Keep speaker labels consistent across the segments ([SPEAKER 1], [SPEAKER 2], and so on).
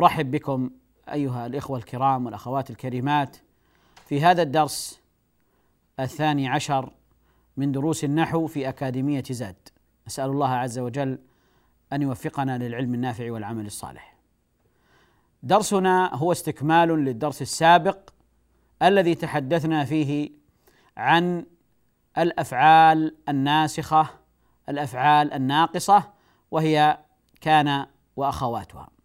[SPEAKER 1] أرحب بكم أيها الإخوة الكرام والأخوات الكريمات في هذا الدرس الثاني عشر من دروس النحو في أكاديمية زاد. نسأل الله عز وجل أن يوفقنا للعلم النافع والعمل الصالح. درسنا هو استكمال للدرس السابق الذي تحدثنا فيه عن الأفعال الناسخة الأفعال الناقصة وهي كان وأخواتها.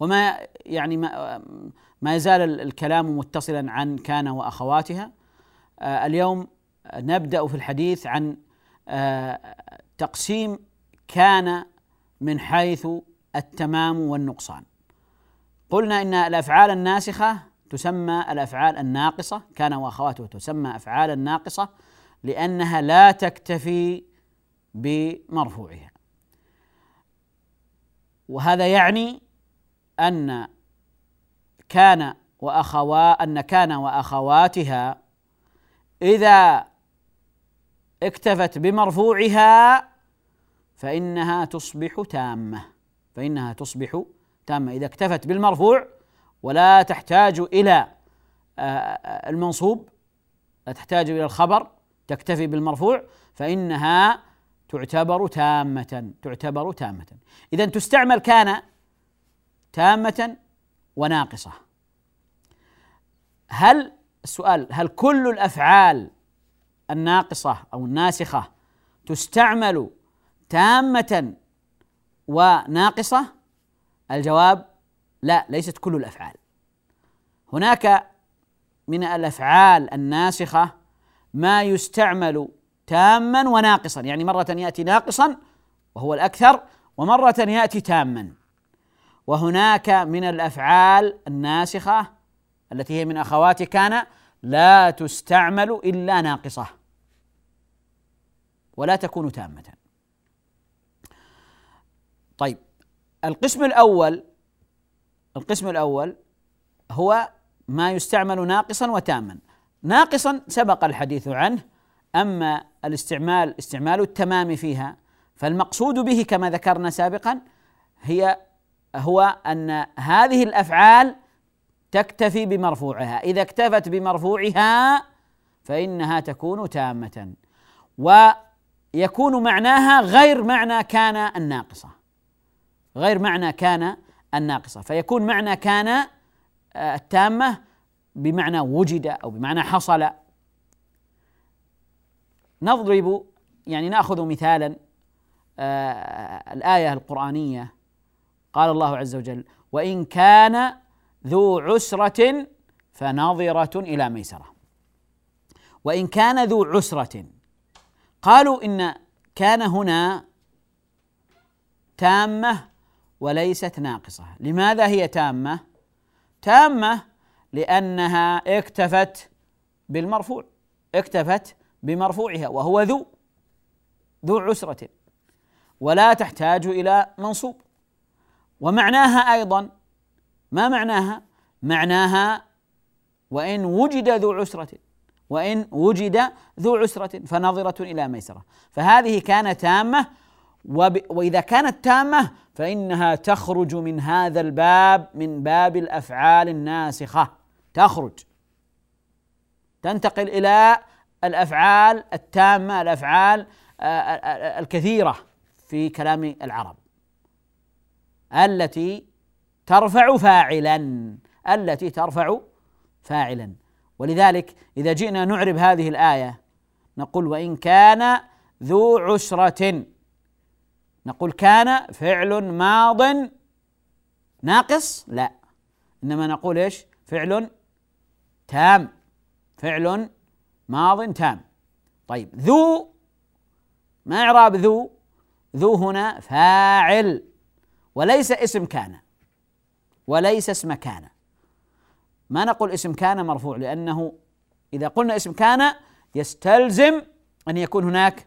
[SPEAKER 1] وما يعني ما, ما يزال الكلام متصلا عن كان وأخواتها. آه، اليوم نبدأ في الحديث عن آه، تقسيم كان من حيث التمام والنقصان. قلنا إن الأفعال الناسخة تسمى الأفعال الناقصة كان وأخواته تسمى افعالا ناقصة لأنها لا تكتفي بمرفوعها. وهذا يعني أن كان واخوا أن كان وأخواتها إذا اكتفت بمرفوعها فإنها تصبح تامة. فإنها تصبح تامة. إذا اكتفت بالمرفوع ولا تحتاج إلى آه، آه، المنصوب لا تحتاج إلى الخبر تكتفي بالمرفوع فإنها تعتبر تامة تعتبر تامة. إذا تستعمل كان تامة وناقصة. هل السؤال هل كل الأفعال الناقصة أو الناسخة تستعمل تامة وناقصة؟ الجواب لا ليست كل الأفعال. هناك من الأفعال الناسخة ما يستعمل تاما وناقصا يعني مرة يأتي ناقصا وهو الأكثر ومرة يأتي تاما. وهناك من الأفعال الناسخة التي هي من اخوات كان لا تستعمل إلا ناقصة ولا تكون تامة. طيب القسم الأول القسم الأول هو ما يستعمل ناقصا وتاما. ناقصا سبق الحديث عنه أما الاستعمال استعمال التمام فيها فالمقصود به كما ذكرنا سابقا هي هو أن هذه الأفعال تكتفي بمرفوعها. إذا اكتفت بمرفوعها فإنها تكون تامة ويكون معناها غير معنى كان الناقصة. غير معنى كان الناقصة. فيكون معنى كان آه، التامة بمعنى وجد أو بمعنى حصل. نضرب يعني نأخذ مثالا آه الآية القرآنية. قال الله عز وجل وإن كان ذو عسرة فناظرة إلى ميسرة. وإن كان ذو عسرة. قالوا إن كان هنا تامة وليست ناقصة. لماذا هي تامة؟ تامة لأنها اكتفت بالمرفوع اكتفت بمرفوعها وهو ذو ذو عسرة. ولا تحتاج إلى منصوب. ومعناها أيضا ما معناها؟ معناها وإن وجد ذو عسرة وإن وجد ذو عسرة فنظرة إلى ميسرة. فهذه كانت تامة وإذا كانت تامة فإنها تخرج من هذا الباب من باب الأفعال الناسخة. تخرج. تنتقل إلى الأفعال التامة الأفعال الكثيرة في كلام العرب. التي ترفع فاعلا التي ترفع فاعلا. ولذلك إذا جئنا نعرب هذه الآية نقول وإن كان ذو عسرة نقول كان فعل ماض ناقص؟ لا. إنما نقول إيش؟ فعل تام. فعل ماض تام. طيب ذو ما إعراب ذو؟ ذو هنا فاعل. وليس اسم كان. وليس اسم كان. ما نقول اسم كان مرفوع لأنه إذا قلنا اسم كان يستلزم أن يكون هناك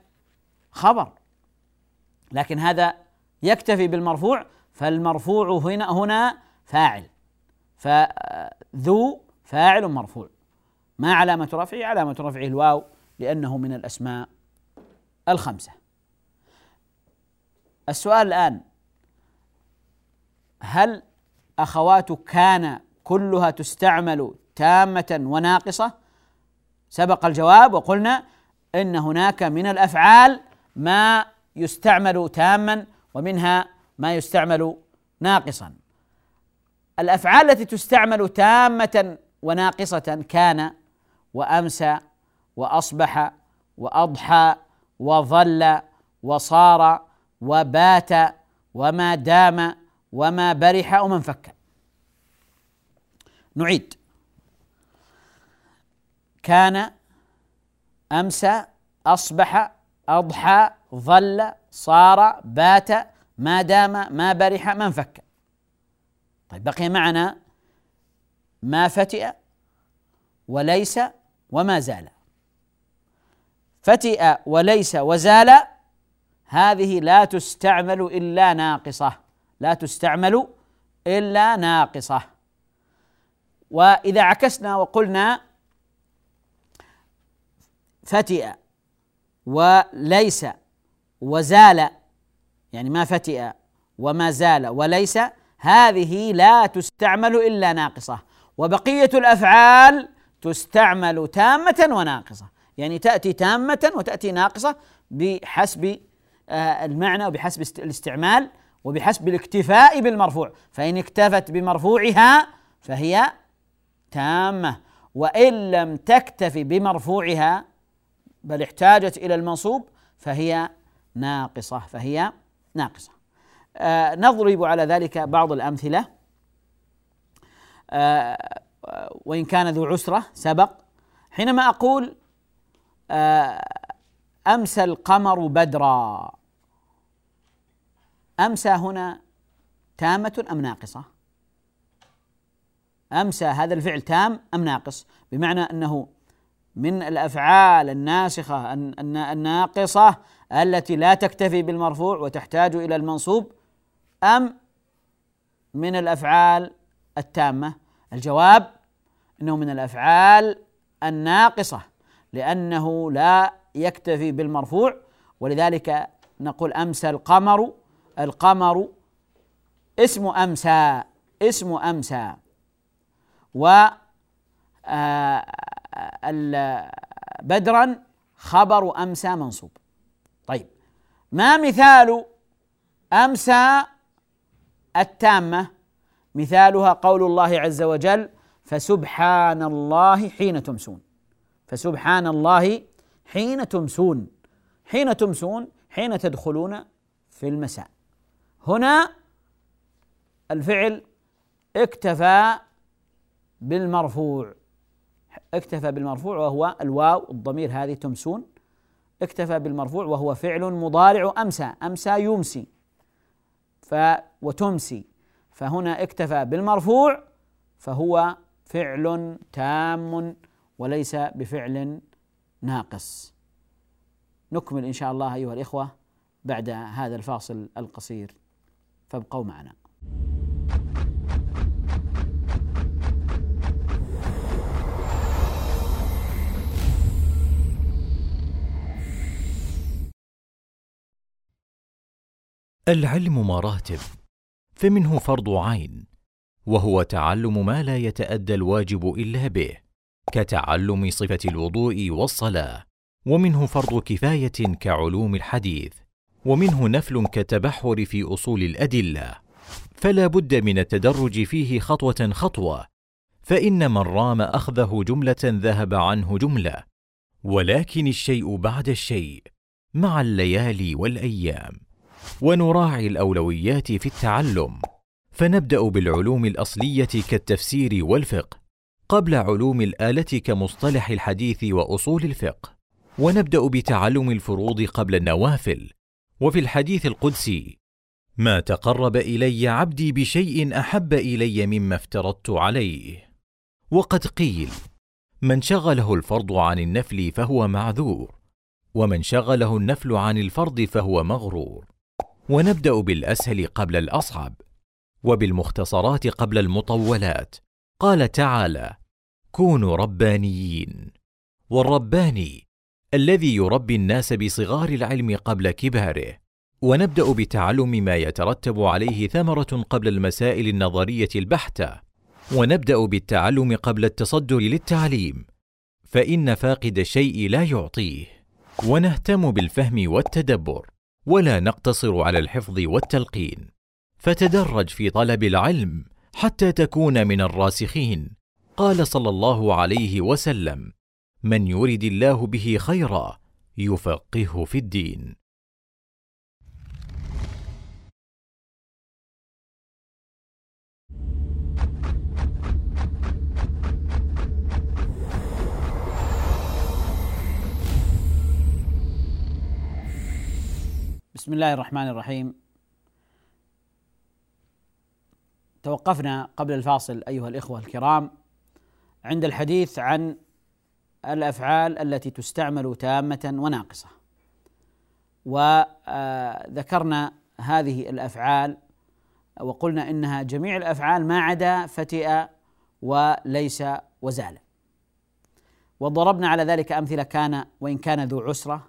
[SPEAKER 1] خبر. لكن هذا يكتفي بالمرفوع فالمرفوع هنا هنا فاعل. فذو فاعل مرفوع. ما علامة رفعه؟ علامة رفعه الواو لأنه من الأسماء الخمسة. السؤال الآن هل أخوات كان كلها تستعمل تامة وناقصة؟ سبق الجواب وقلنا إن هناك من الأفعال ما يستعمل تاما ومنها ما يستعمل ناقصا. الأفعال التي تستعمل تامة وناقصة كان وامسى وأصبح وأضحى وظل وصار وبات وما دام وما برح وما انفك نعيد. كان امسى أصبح أضحى ظل صار بات ما دام ما برح ما انفك طيب بقي معنا ما فتئ وليس وما زال. فتئ وليس وزال هذه لا تستعمل إلا ناقصة. لا تستعمل إلا ناقصة. وإذا عكسنا وقلنا فتئ وليس وزال يعني ما فتئ وما زال وليس هذه لا تستعمل إلا ناقصة. وبقية الأفعال تستعمل تامة وناقصة. يعني تأتي تامة وتأتي ناقصة بحسب آه، المعنى وبحسب الاستعمال. وبحسب الاكتفاء بالمرفوع. فإن اكتفت بمرفوعها فهي تامة. وإن لم تكتف بمرفوعها بل احتاجت إلى المنصوب فهي ناقصة فهي ناقصة. آه نضرب على ذلك بعض الأمثلة. آه وإن كان ذو عسرة سبق. حينما أقول آه أمسى القمر بدرا. أمسى هنا تامة أم ناقصة؟ أمسى هذا الفعل تام أم ناقص؟ بمعنى أنه من الأفعال الناسخة الناقصة التي لا تكتفي بالمرفوع وتحتاج إلى المنصوب أم من الأفعال التامة؟ الجواب أنه من الأفعال الناقصة لأنه لا يكتفي بالمرفوع ولذلك نقول أمسى القمر القمر اسم أمسى اسم أمسى. و آه، بدرا خبر أمسى منصوب. طيب ما مثال أمسى التامة؟ مثالها قول الله عز وجل فسبحان الله حين تمسون فسبحان الله حين تمسون. حين تمسون حين تدخلون في المساء. هنا الفعل اكتفى بالمرفوع. اكتفى بالمرفوع وهو الواو الضمير هذه تمسون. اكتفى بالمرفوع وهو فعل مضارع أمسى أمسى يمسي. ف وتمسي. فهنا اكتفى بالمرفوع فهو فعل تام وليس بفعل ناقص. نكمل إن شاء الله أيها الإخوة بعد هذا الفاصل القصير. فابقوا معنا.
[SPEAKER 2] العلم مراتب فمنه فرض عين وهو تعلم ما لا يتأدى الواجب إلا به كتعلم صفة الوضوء والصلاة ومنه فرض كفاية كعلوم الحديث. ومنه نفل كالتبحر في أصول الأدلة. فلا بد من التدرج فيه خطوة خطوة فإن من رام أخذه جملة ذهب عنه جملة. ولكن الشيء بعد الشيء مع الليالي والأيام. ونراعي الأولويات في التعلم. فنبدأ بالعلوم الأصلية كالتفسير والفقه قبل علوم الآلة كمصطلح الحديث وأصول الفقه. ونبدأ بتعلم الفروض قبل النوافل. وفي الحديث القدسي ما تقرب إلي عبدي بشيء أحب إلي مما افترضت عليه. وقد قيل من شغله الفرض عن النفل فهو معذور ومن شغله النفل عن الفرض فهو مغرور. ونبدأ بالأسهل قبل الأصعب وبالمختصرات قبل المطولات. قال تعالى كونوا ربانيين. والرباني الذي يربي الناس بصغار العلم قبل كباره. ونبدأ بتعلم ما يترتب عليه ثمرة قبل المسائل النظرية البحتة. ونبدأ بالتعلم قبل التصدر للتعليم. فإن فاقد الشيء لا يعطيه. ونهتم بالفهم والتدبر. ولا نقتصر على الحفظ والتلقين. فتدرج في طلب العلم حتى تكون من الراسخين. قال صلى الله عليه وسلم من يرد الله به خيرا يفقهه في الدين.
[SPEAKER 1] بسم الله الرحمن الرحيم. توقفنا قبل الفاصل أيها الإخوة الكرام عند الحديث عن الأفعال التي تستعمل تامة وناقصة. وذكرنا هذه الأفعال وقلنا إنها جميع الأفعال ما عدا فتئ وليس وزال. وضربنا على ذلك أمثلة كان وإن كان ذو عسرة.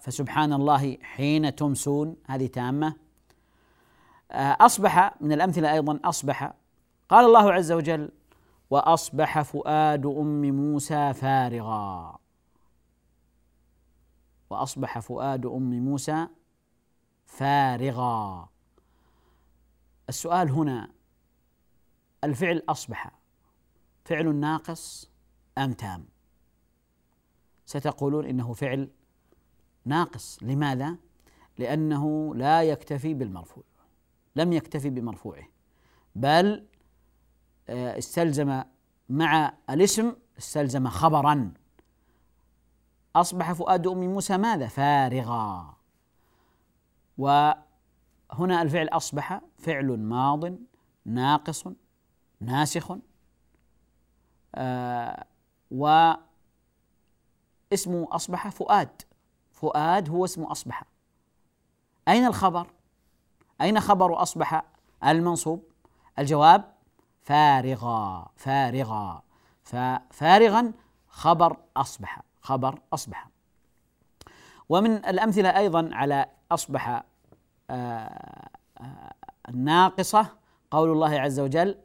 [SPEAKER 1] فسبحان الله حين تمسون هذه تامة. أصبح من الأمثلة أيضا أصبح قال الله عز وجل وأصبح فؤاد أم موسى فارغا. وأصبح فؤاد أم موسى فارغا. السؤال هنا الفعل أصبح فعل ناقص أم تام؟ ستقولون إنه فعل ناقص. لماذا؟ لأنه لا يكتفي بالمرفوع لم يكتفي بمرفوعه بل استلزم مع الاسم استلزم خبرا. أصبح فؤاد أم موسى ماذا؟ فارغا وهنا الفعل أصبح فعل ماض ناقص ناسخ. آه واسم أصبح فؤاد. فؤاد هو اسم أصبح. أين الخبر؟ أين خبر أصبح المنصوب؟ الجواب فارغا فارغا. ففارغا خبر أصبح خبر أصبح. ومن الأمثلة أيضا على أصبح آه، آه، الناقصه قول الله عز وجل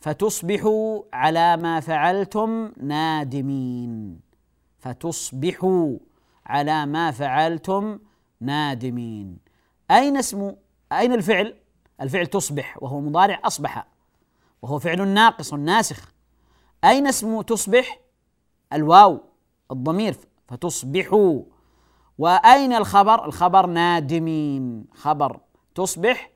[SPEAKER 1] فتصبحوا على ما فعلتم نادمين. فتصبحوا على ما فعلتم نادمين. أين اسم أين الفعل؟ الفعل تصبح وهو مضارع أصبح. وهو فعل ناقص ناسخ. أين اسم تصبح؟ الواو الضمير فتصبحوا وأين الخبر؟ الخبر نادمين. خبر تصبح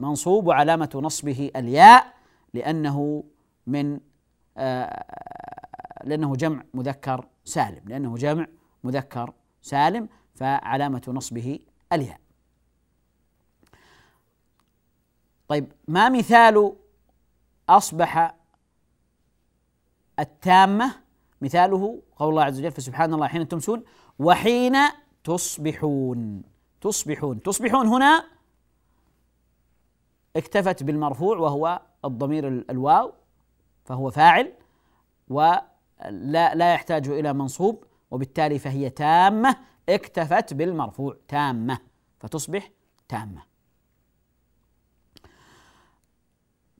[SPEAKER 1] منصوب وعلامة نصبه الياء لأنه من آه لأنه جمع مذكر سالم. لأنه جمع مذكر سالم فعلامة نصبه الياء. طيب ما مثال أصبح التامة مثاله قول الله عز وجل فسبحان الله حين تمسون وحين تصبحون. تصبحون. تصبحون هنا اكتفت بالمرفوع وهو الضمير الواو فهو فاعل ولا لا يحتاج إلى منصوب وبالتالي فهي تامة اكتفت بالمرفوع تامة فتصبح تامة.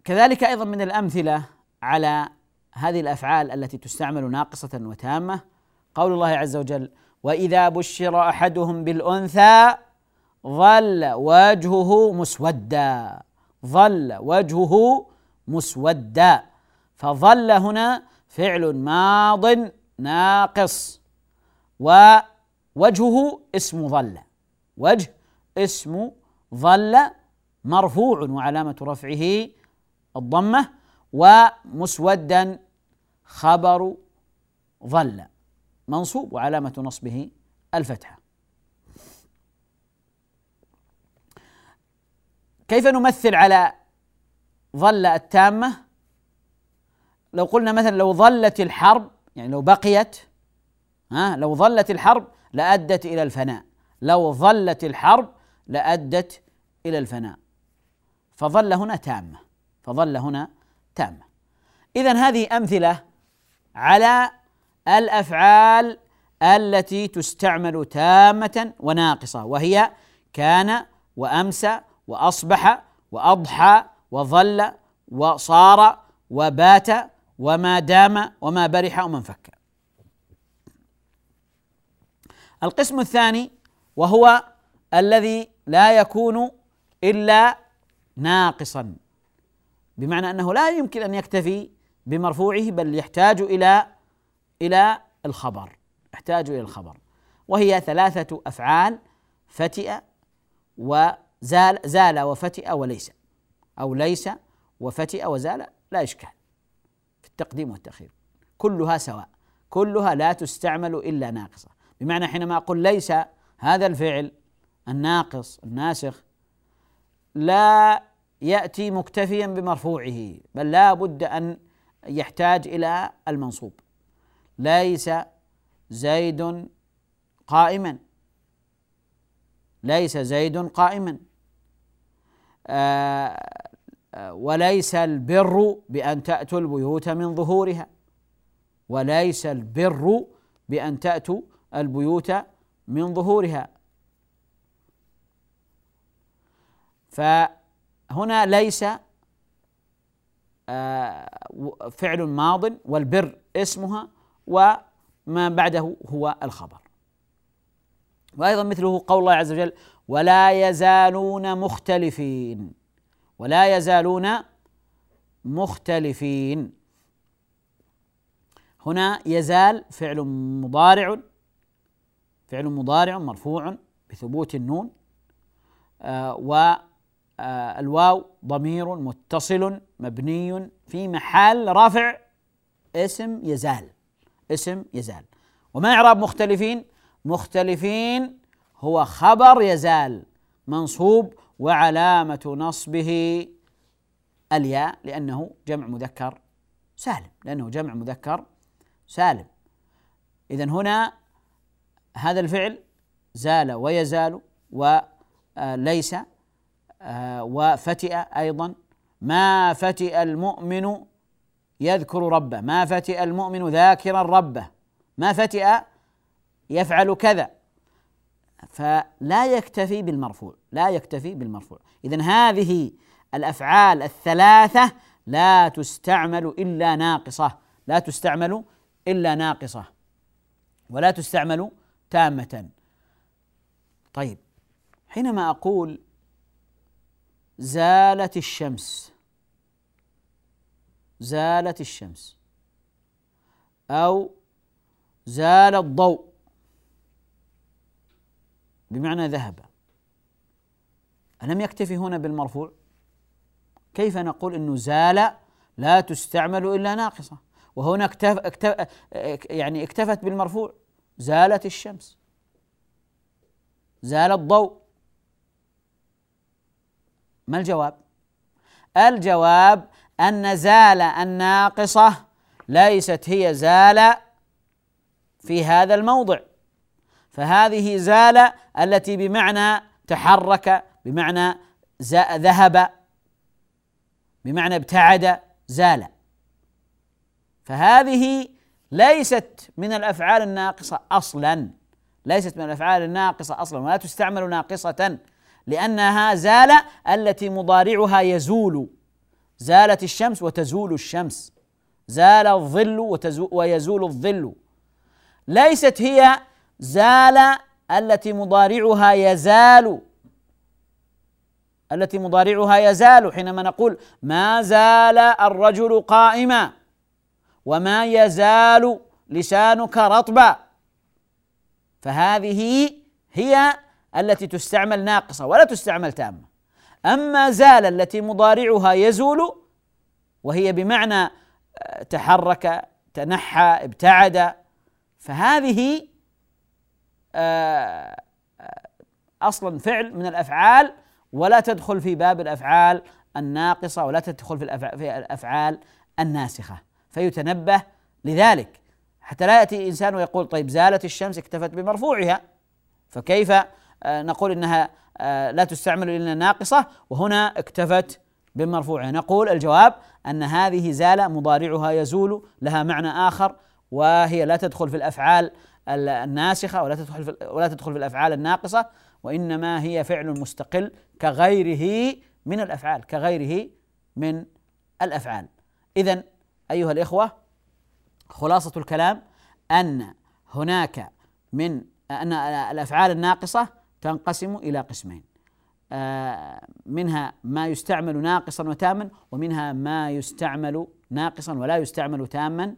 [SPEAKER 1] كذلك أيضا من الأمثلة على هذه الأفعال التي تستعمل ناقصة وتامة. قول الله عز وجل وإذا بشر أحدهم بالأنثى ظل وجهه مسودا. ظل وجهه مسودا. فظل هنا فعل ماض ناقص. ووجهه اسم ظل. وجه اسم ظل مرفوع وعلامة رفعه الضمة ومسودا خبر ظل منصوب وعلامة نصبه الفتحة. كيف نمثل على ظل التامة؟ لو قلنا مثلا لو ظلت الحرب يعني لو بقيت ها لو ظلت الحرب لأدت إلى الفناء. لو ظلت الحرب لأدت إلى الفناء. فظل هنا تامة. فظل هنا تامة إذا هذه أمثلة على الأفعال التي تستعمل تامة وناقصة وهي كان وأمسى وأصبح وأضحى وظل وصار وبات وما دام وما برح وما انفك. القسم الثاني وهو الذي لا يكون إلا ناقصا. بمعنى أنه لا يمكن أن يكتفي بمرفوعه بل يحتاج إلى إلى الخبر يحتاج إلى الخبر. وهي ثلاثة أفعال فتئ وزال زال وفتئ وليس. أو ليس وفتئ وزال لا إشكال في التقديم والتأخير. كلها سواء. كلها لا تستعمل إلا ناقصة. بمعنى حينما أقول ليس هذا الفعل الناقص الناسخ لا يأتي مكتفيا بمرفوعه بل لا بد أن يحتاج إلى المنصوب. ليس زيد قائما. ليس زيد قائما. آه وليس البر بأن تأتوا البيوت من ظهورها. وليس البر بأن تأتوا البيوت من ظهورها. فهنا ليس آه، فعل ماض والبر اسمها وما بعده هو الخبر. وأيضا مثله قول الله عز وجل ولا يزالون مختلفين ولا يزالون مختلفين. هنا يزال فعل مضارع فعل مضارع مرفوع بثبوت النون آه آه ضمير متصل مبني في محل رفع اسم يزال اسم يزال. وما إعراب مختلفين؟ مختلفين هو خبر يزال منصوب وعلامة نصبه الياء لأنه جمع مذكر سالم لأنه جمع مذكر سالم. إذا هنا هذا الفعل زال ويزال وليس آه، وفتئ أيضا. ما فتئ المؤمن يذكر ربه. ما فتئ المؤمن ذاكرا ربه. ما فتئ يفعل كذا. فلا يكتفي بالمرفوع. لا يكتفي بالمرفوع. اذا هذه الأفعال الثلاثة لا تستعمل إلا ناقصة. لا تستعمل إلا ناقصة. ولا تستعمل تامة. طيب حينما أقول زالت الشمس. زالت الشمس. أو زال الضوء. بمعنى ذهب. ألم يكتفي هنا بالمرفوع؟ كيف نقول أنه زال لا تستعمل إلا ناقصة؟ وهنا اكتف اكتف يعني اكتفت بالمرفوع. زالت الشمس. زال الضوء. ما الجواب؟ الجواب أن زال الناقصة ليست هي زال في هذا الموضع. فهذه زال التي بمعنى تحرك بمعنى ذهب بمعنى ابتعد زال. فهذه ليست من الأفعال الناقصة أصلا. ليست من الأفعال الناقصة أصلا. ولا تستعمل ناقصة لأنها زال التي مضارعها يزول. زالت الشمس وتزول الشمس. زال الظل ويزول الظل. ليست هي زال التي مضارعها يزال. التي مضارعها يزال حينما نقول ما زال الرجل قائما وما يزال لسانك رطبا. فهذه هي التي تستعمل ناقصة ولا تستعمل تامة. أما زال التي مضارعها يزول وهي بمعنى آه، تحرك تنحى ابتعد فهذه آه، آه، أصلا فعل من الأفعال ولا تدخل في باب الأفعال الناقصة ولا تدخل في الأفعال الناسخة. فيتنبه لذلك. حتى لا يأتي إنسان ويقول طيب زالت الشمس اكتفت بمرفوعها فكيف نقول إنها لا تستعمل إلا ناقصة وهنا اكتفت بمرفوعها. نقول الجواب أن هذه زال مضارعها يزول لها معنى آخر وهي لا تدخل في الأفعال الناسخة ولا تدخل في ولا تدخل في الأفعال الناقصة وإنما هي فعل مستقل كغيره من الأفعال كغيره من الأفعال. اذا أيها الإخوة خلاصة الكلام أن هناك من أن الأفعال الناقصة تنقسم إلى قسمين. آه، منها ما يستعمل ناقصا وتاما ومنها ما يستعمل ناقصا ولا يستعمل تاما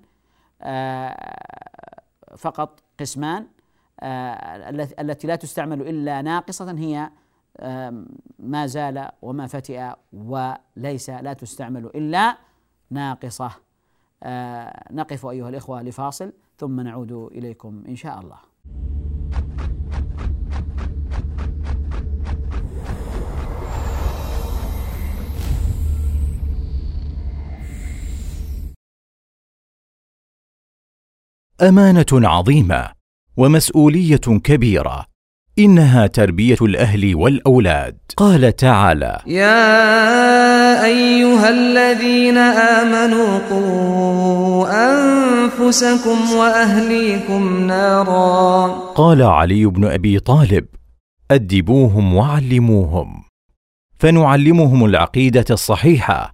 [SPEAKER 1] آه، فقط قسمان آه، التي لا تستعمل إلا ناقصة هي ما زال وما فتئ وليس لا تستعمل إلا ناقصة. نقف أيها الإخوة لفاصل ثم نعود إليكم إن شاء الله.
[SPEAKER 2] أمانة عظيمة ومسؤولية كبيرة إنها تربية الأهل والأولاد. قال تعالى
[SPEAKER 3] يا أيها الذين آمنوا قوا أنفسكم وأهليكم نارا.
[SPEAKER 2] قال علي بن أبي طالب أدبوهم وعلموهم فنعلمهم العقيدة الصحيحة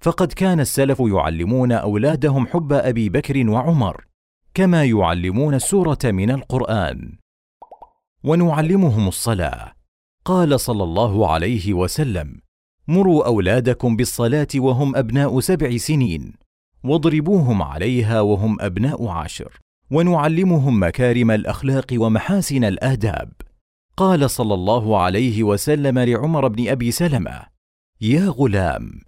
[SPEAKER 2] فقد كان السلف يعلمون أولادهم حب أبي بكر وعمر كما يعلمون السوره من القرآن. ونعلمهم الصلاة. قال صلى الله عليه وسلم مروا أولادكم بالصلاة وهم أبناء سبع سنين واضربوهم عليها وهم أبناء عشر ونعلمهم مكارم الأخلاق ومحاسن الآداب. قال صلى الله عليه وسلم لعمر بن أبي سلمة يا غلام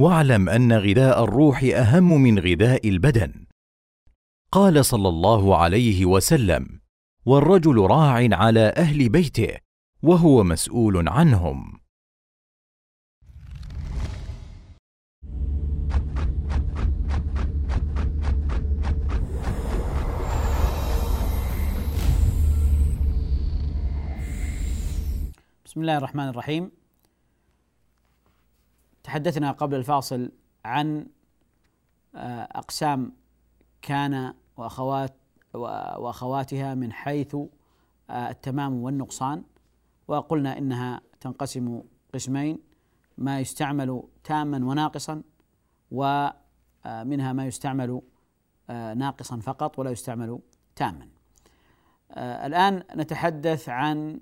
[SPEAKER 2] واعلم أن غذاء الروح أهم من غذاء البدن. قال صلى الله عليه وسلم والرجل راع على أهل بيته وهو مسؤول عنهم.
[SPEAKER 1] بسم الله الرحمن الرحيم. تحدثنا قبل الفاصل عن آه، أقسام كان وأخوات وأخواتها من حيث آه، التمام والنقصان وقلنا إنها تنقسم قسمين ما يستعمل تاما وناقصا ومنها ما يستعمل آه، ناقصا فقط ولا يستعمل تاما. الآن نتحدث عن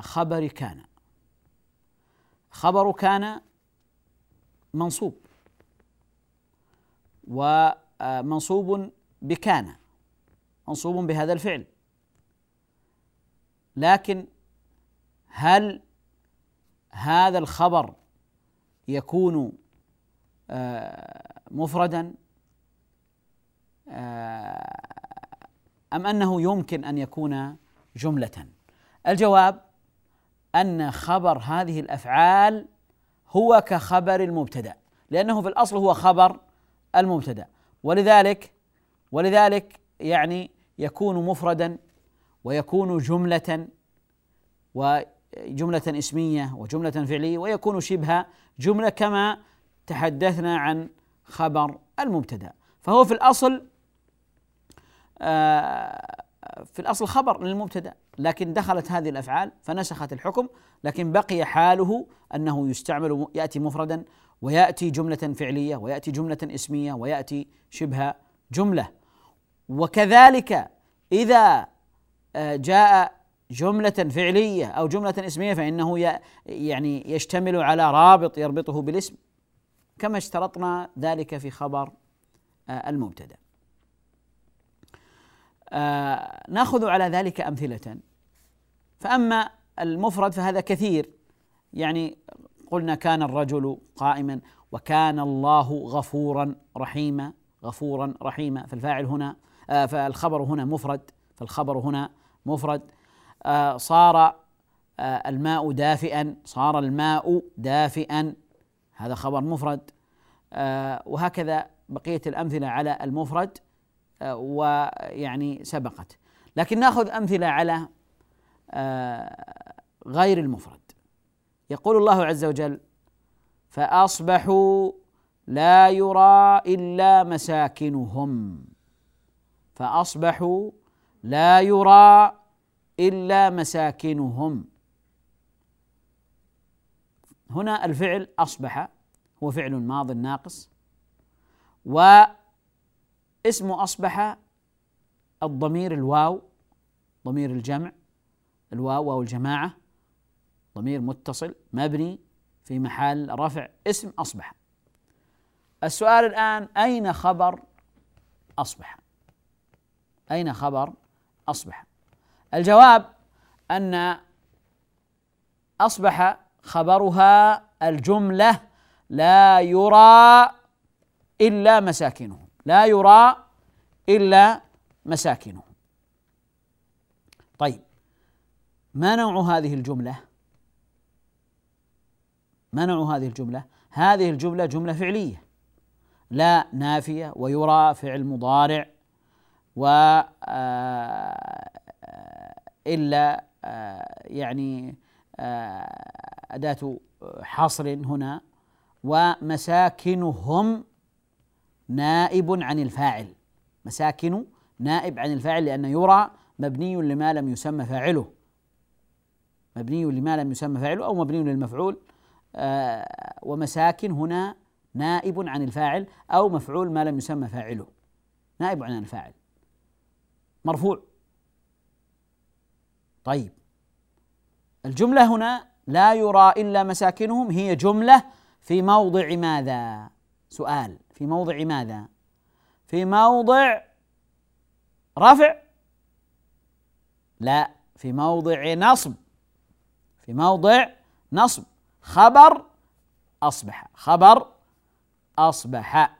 [SPEAKER 1] خبر كان. خبر كان منصوب. ومنصوب بكان. منصوب بهذا الفعل. لكن هل هذا الخبر يكون آه، مفردا؟ آه، أم أنه يمكن أن يكون جملة؟ الجواب أن خبر هذه الأفعال هو كخبر المبتدأ لأنه في الأصل هو خبر المبتدأ. ولذلك ولذلك يعني يكون مفردا ويكون جملة وجمله اسمية وجملة فعلية ويكون شبه جملة كما تحدثنا عن خبر المبتدأ. فهو في الأصل آه، في الأصل خبر للمبتدأ لكن دخلت هذه الأفعال فنسخت الحكم لكن بقي حاله أنه يستعمل يأتي مفردا ويأتي جملة فعلية ويأتي جملة اسمية ويأتي شبه جملة. وكذلك إذا آه، جاء جملة فعلية أو جملة اسمية فإنه يعني يشتمل على رابط يربطه بالاسم كما اشترطنا ذلك في خبر آه، المبتدأ. ناخذ على ذلك أمثلة. فأما المفرد فهذا كثير. يعني قلنا كان الرجل قائما وكان الله غفورا رحيما غفورا رحيما. فالفاعل هنا آه، فالخبر هنا مفرد. فالخبر هنا مفرد. آه، صار الماء دافئا صار الماء دافئا. هذا خبر مفرد. وهكذا بقية الأمثلة على المفرد. ويعني سبقت. لكن ناخذ أمثلة على آه، غير المفرد. يقول الله عز وجل فأصبحوا لا يرى إلا مساكنهم. فأصبحوا لا يرى إلا مساكنهم. هنا الفعل أصبح هو فعل ماض ناقص. و اسمه أصبح الضمير الواو ضمير الجمع الواو واو الجماعة ضمير متصل مبني في محل رفع اسم أصبح. السؤال الآن أين خبر أصبح؟ أين خبر أصبح؟ الجواب أن أصبح خبرها الجملة لا يرى إلا مساكنهم لا يرى إلا مساكنه. طيب ما نوع هذه الجملة؟ ما نوع هذه الجملة؟ هذه الجملة جملة فعلية. لا نافية ويرى فعل مضارع و آه، إلا آه، يعني آه، أداة حصر هنا. ومساكنهم نائب عن الفاعل. مساكن نائب عن الفاعل لأن يرى مبني لما لم يسمى فاعله. مبني لما لم يسمى فاعله أو مبني للمفعول. آه ومساكن هنا نائب عن الفاعل أو مفعول ما لم يسمى فاعله. نائب عن الفاعل. مرفوع. طيب. الجملة هنا لا يرى إلا مساكنهم هي جملة في موضع ماذا؟ سؤال. في موضع ماذا؟ في موضع رفع. لا في موضع نصب. في موضع نصب. خبر أصبح. خبر أصبح.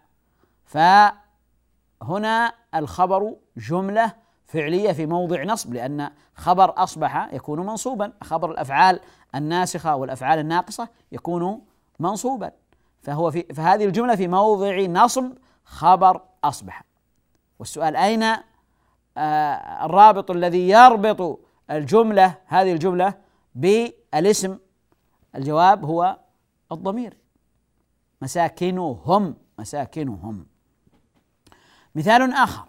[SPEAKER 1] فهنا الخبر جملة فعلية في موضع نصب لأن خبر أصبح يكون منصوبا. خبر الأفعال الناسخة والأفعال الناقصة يكون منصوبا. فهو في فهذه الجملة في موضع نصب خبر أصبح. والسؤال أين؟ آه الرابط الذي يربط الجملة هذه الجملة بالاسم. الجواب هو الضمير. مساكنهم مساكنهم. مثال آخر.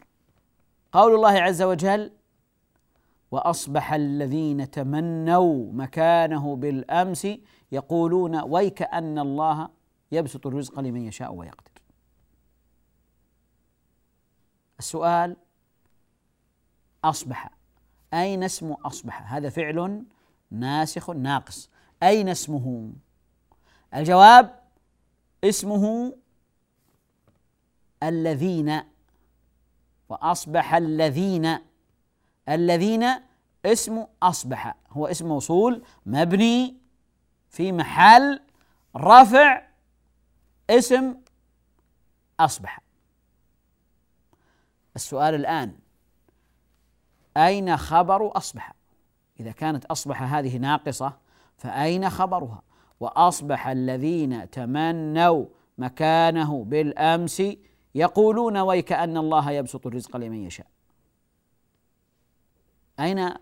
[SPEAKER 1] قول الله عز وجل وأصبح الذين تمنوا مكانه بالأمس يقولون ويك أن الله يبسط الرزق لمن يشاء ويقدر. السؤال أصبح أين اسم أصبح؟ هذا فعل ناسخ ناقص. أين اسمه؟ الجواب اسمه الذين وأصبح الذين الذين اسم أصبح. هو اسم موصول مبني في محل رفع اسم أصبح. السؤال الآن أين خبر أصبح؟ إذا كانت أصبح هذه ناقصة فأين خبرها؟ وأصبح الذين تمنوا مكانه بالأمس يقولون ويك ان الله يبسط الرزق لمن يشاء. أين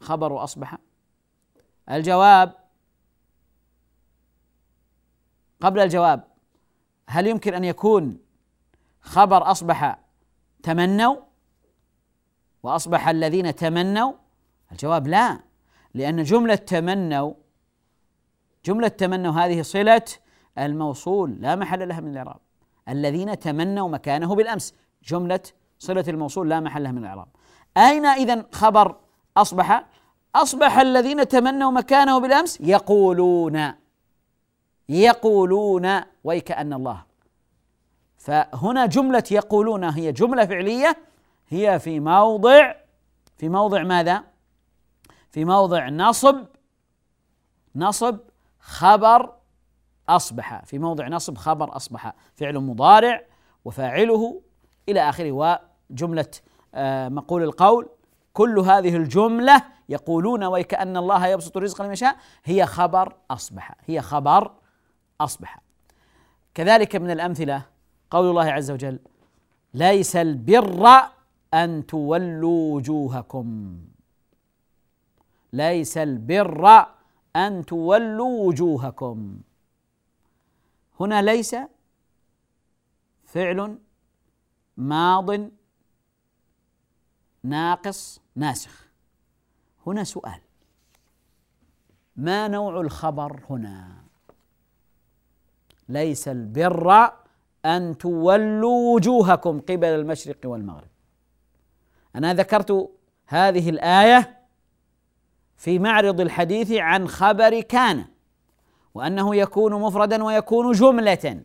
[SPEAKER 1] خبر أصبح؟ الجواب قبل الجواب هل يمكن أن يكون خبر أصبح تمنوا؟ وأصبح الذين تمنوا؟ الجواب لا لأن جملة تمنوا جملة تمنوا هذه صلة الموصول لا محل لها من الإعراب. الذين تمنوا مكانه بالأمس جملة صلة الموصول لا محل لها من الإعراب. أين اذا خبر أصبح؟ أصبح الذين تمنوا مكانه بالأمس يقولون يقولون ويكأن الله فهنا جملة يقولون هي جملة فعلية هي في موضع في موضع ماذا؟ في موضع نصب نصب خبر أصبح في موضع نصب خبر أصبح فعل مضارع وفاعله إلى آخره وجملة آه، مقول القول كل هذه الجملة يقولون ويكأن الله يبسط الرزق لمن يشاء هي خبر أصبح هي خبر أصبح. كذلك من الأمثلة قول الله عز وجل ليس البر أن تولوا وجوهكم. ليس البر أن تولوا وجوهكم. هنا ليس فعل ماض ناقص ناسخ. هنا سؤال ما نوع الخبر هنا؟ ليس البر أن تولوا وجوهكم قبل المشرق والمغرب. أنا ذكرت هذه الآية في معرض الحديث عن خبر كان وأنه يكون مفردا ويكون جملة.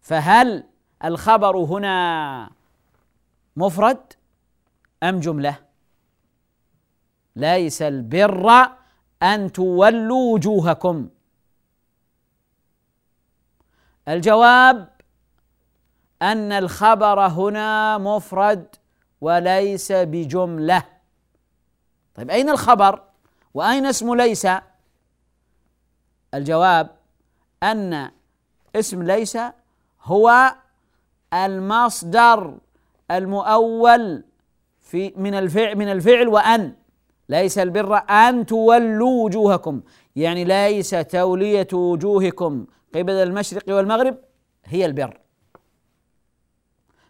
[SPEAKER 1] فهل الخبر هنا مفرد أم جملة؟ ليس البر أن تولوا وجوهكم الجواب أن الخبر هنا مفرد وليس بجملة. طيب أين الخبر؟ وأين اسم ليس؟ الجواب أن اسم ليس هو المصدر المؤول في من الفعل من الفعل وأن. ليس البر أن تولوا وجوهكم يعني ليس تولية وجوهكم. قبل المشرق والمغرب هي البر.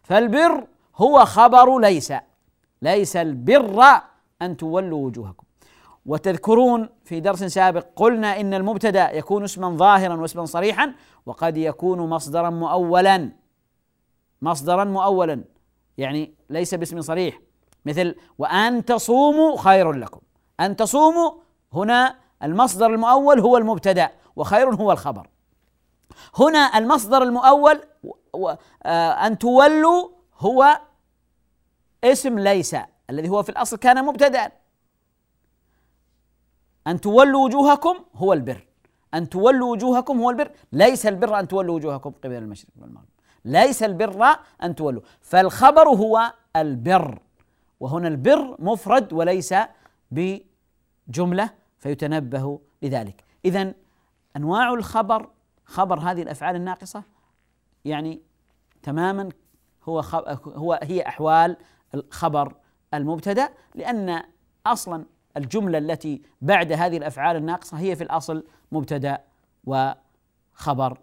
[SPEAKER 1] فالبر هو خبر ليس ليس البر أن تولوا وجوهكم. وتذكرون في درس سابق قلنا إن المبتدأ يكون اسما ظاهرا واسما صريحا وقد يكون مصدرا مؤولا. مصدرا مؤولا يعني ليس باسم صريح. مثل وأن تصوموا خير لكم. أن تصوموا هنا المصدر المؤول هو المبتدأ وخير هو الخبر. هنا المصدر المؤول آه، أن تولوا هو اسم ليس الذي هو في الأصل كان مبتدأ. أن تولوا وجوهكم هو البر. أن تولوا وجوهكم هو البر. ليس البر أن تولوا وجوهكم قبل المشرق والمغرب. ليس البر أن تولوا. فالخبر هو البر. وهنا البر مفرد وليس بجملة فيتنبه لذلك إذا أنواع الخبر خبر هذه الأفعال الناقصة؟ يعني تماما هو هو هي أحوال الخبر المبتدأ لأن أصلا الجملة التي بعد هذه الأفعال الناقصة هي في الأصل مبتدأ وخبر.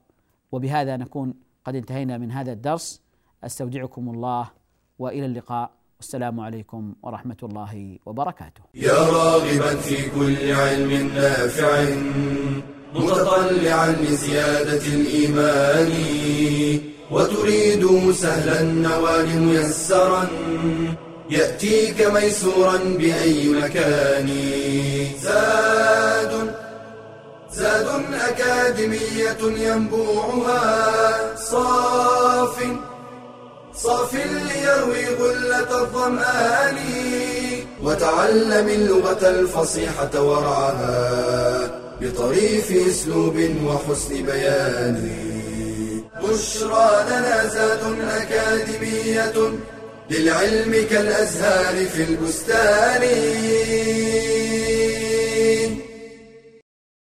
[SPEAKER 1] وبهذا نكون قد انتهينا من هذا الدرس. أستودعكم الله وإلى اللقاء. والسلام عليكم ورحمة الله وبركاته.
[SPEAKER 4] يا راغبا في كل علم نافع. متطلعا لزيادة الإيمان وتريد سهلا النوال ميسرا يأتيك ميسورا بأي مكان. زاد زاد أكاديمية ينبوعها صاف صاف ليروي غلة الظمآن وتعلم اللغة الفصيحة ورعاها بطريف أسلوب وحسن بيان. بشرى لنا زاد أكاديمية للعلم كالأزهار في البستان.